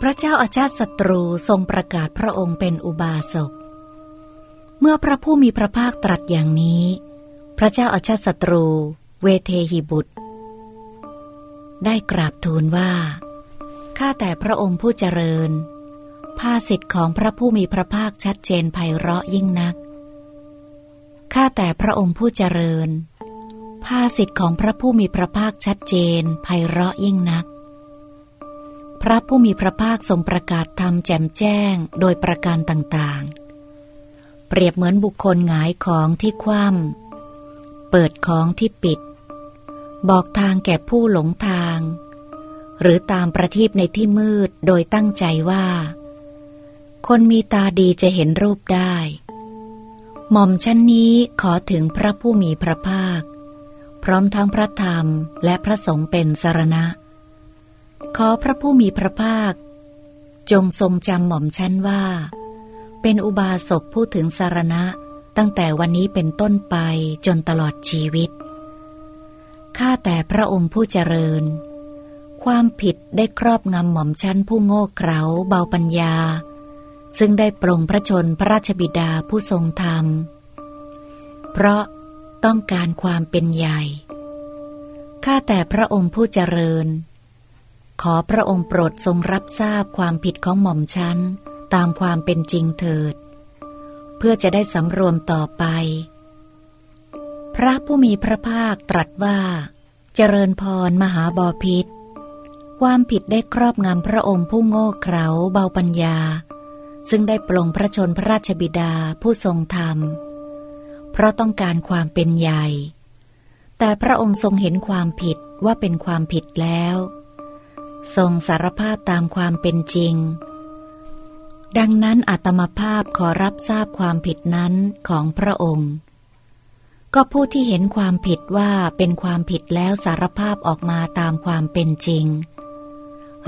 พระเจ้าอาชาติศัตรูทรงประกาศพระองค์เป็นอุบาสก เมื่อพระผู้มีพระภาคตรัสอย่างนี้ พระเจ้าอาชาติศัตรู เวเทหิบุตร ได้กราบทูลว่า ข้าแต่พระองค์ผู้เจริญ ภาสิทธิ์ของพระผู้มีพระภาคชัดเจนไพเราะยิ่งนัก ข้าแต่พระองค์ผู้เจริญ ภาสิทธิ์ของพระผู้มีพระภาคชัดเจนไพเราะยิ่งนัก พระผู้มีพระภาคทรงประกาศธรรมแจ่มแจ้งโดยประการต่างๆ เปรียบเหมือนบุคคลหงายของที่คว่ำเปิดของที่ปิด บอกทางแก่ผู้หลงทาง หรือตามประทีปในที่มืดโดยตั้งใจว่า คนมีตาดีจะเห็นรูปได้ หม่อมชั้นนี้ขอถึงพระผู้มีพระภาค พร้อมทั้งพระธรรมและพระสงฆ์เป็นสารณะ อพระผู้มีพระภาค จงทรงจำหม่อมชั้นว่า เป็นอุบาสกผู้ถึงสารณะตั้งแต่วันนี้เป็นต้นไปจนตลอดชีวิต ข้าแต่พระองค์ผู้เจริญ ความผิดได้ครอบงำหม่อมชั้นผู้โง่เขลาเบาปัญญา ซึ่งได้ปรงพระชนพระราชบิดาผู้ทรงธรรม เพราะต้องการความเป็นใหญ่ ข้าแต่พระองค์ผู้เจริญ ขอพระองค์โปรดทรงรับทราบความผิดของหม่อมชันตามความเป็นจริงเถิด เพื่อจะได้สำรวมต่อไป พระผู้มีพระภาคตรัสว่า เจริญพรมหาบอพิษความผิดได้ครอบงำพระองค์ผู้โง่เขลาเบาปัญญา ซึ่งได้ปลงพระชนพระราชบิดาผู้ทรงธรรม เพราะต้องการความเป็นใหญ่ แต่พระองค์ทรงเห็นความผิดว่าเป็นความผิดแล้ว ทรงสารภาพตามความเป็นจริง ดังนั้นอาตมาภาพขอรับทราบความผิดนั้นของพระองค์ ก็ผู้ที่เห็นความผิดว่าเป็นความผิดแล้วสารภาพออกมาตามความเป็นจริง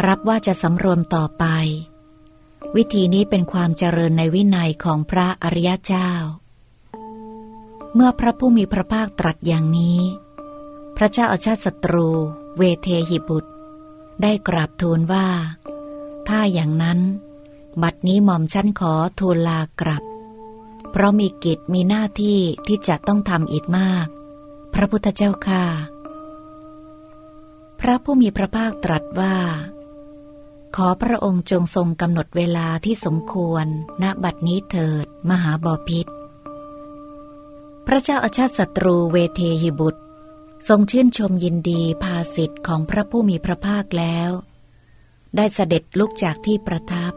รับว่าจะสำรวมต่อไป วิธีนี้เป็นความเจริญในวินัยของพระอริยเจ้า เมื่อพระผู้มีพระภาคตรัสอย่างนี้ พระเจ้าอาชาติศัตรู เวเทหิบุตร ได้กราบทูลว่า ถ้าอย่างนั้น บัดนี้หม่อมชั้นขอทูลลากลับ เพราะมีกิจมีหน้าที่ที่จะต้องทำอีกมาก พระพุทธเจ้าค่ะ พระผู้มีพระภาคตรัสว่า ขอพระองค์จงทรงกำหนดเวลาที่สมควร ณบัดนี้เถิด มหาบอพิษพระเจ้าอาชาติศัตรูเวเทหิบุตร ทรงชื่นชมยินดีภาสิทธิ์ของพระผู้มีพระภาคแล้ว ได้เสด็จลุกจากที่ประทับ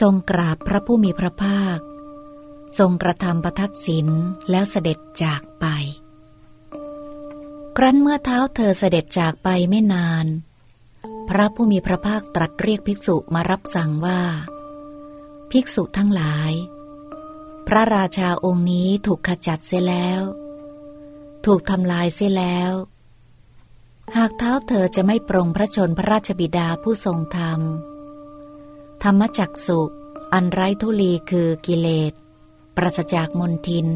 ทรงกราบพระผู้มีพระภาค ทรงกระทำประทักษิณแล้วเสด็จจากไป ครั้นเมื่อเท้าเธอเสด็จจากไปไม่นาน พระผู้มีพระภาคตรัสเรียกภิกษุมารับสั่งว่า ภิกษุทั้งหลาย พระราชาองค์นี้ถูกขจัดเสียแล้ว ถูกทำลายเสียแล้ว หากเท้าเธอจะไม่ปรงพระชนพระราชบิดาผู้ทรงธรรม ธรรมจักสุอันไร้ทุลีคือกิเลสปราศจากมนทิน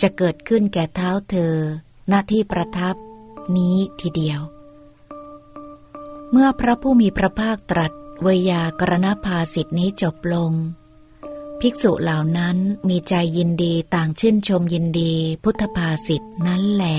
จะเกิดขึ้นแก่เท้าเธอ หน้าที่ประทับ นี้ทีเดียว เมื่อพระผู้มีพระภาคตรัสเวยากรณภาสิทธินี้จบลง ภิกษุเหล่านั้นมีใจยินดีต่างชื่นชมยินดีพุทธภาษิตนั้นแหละ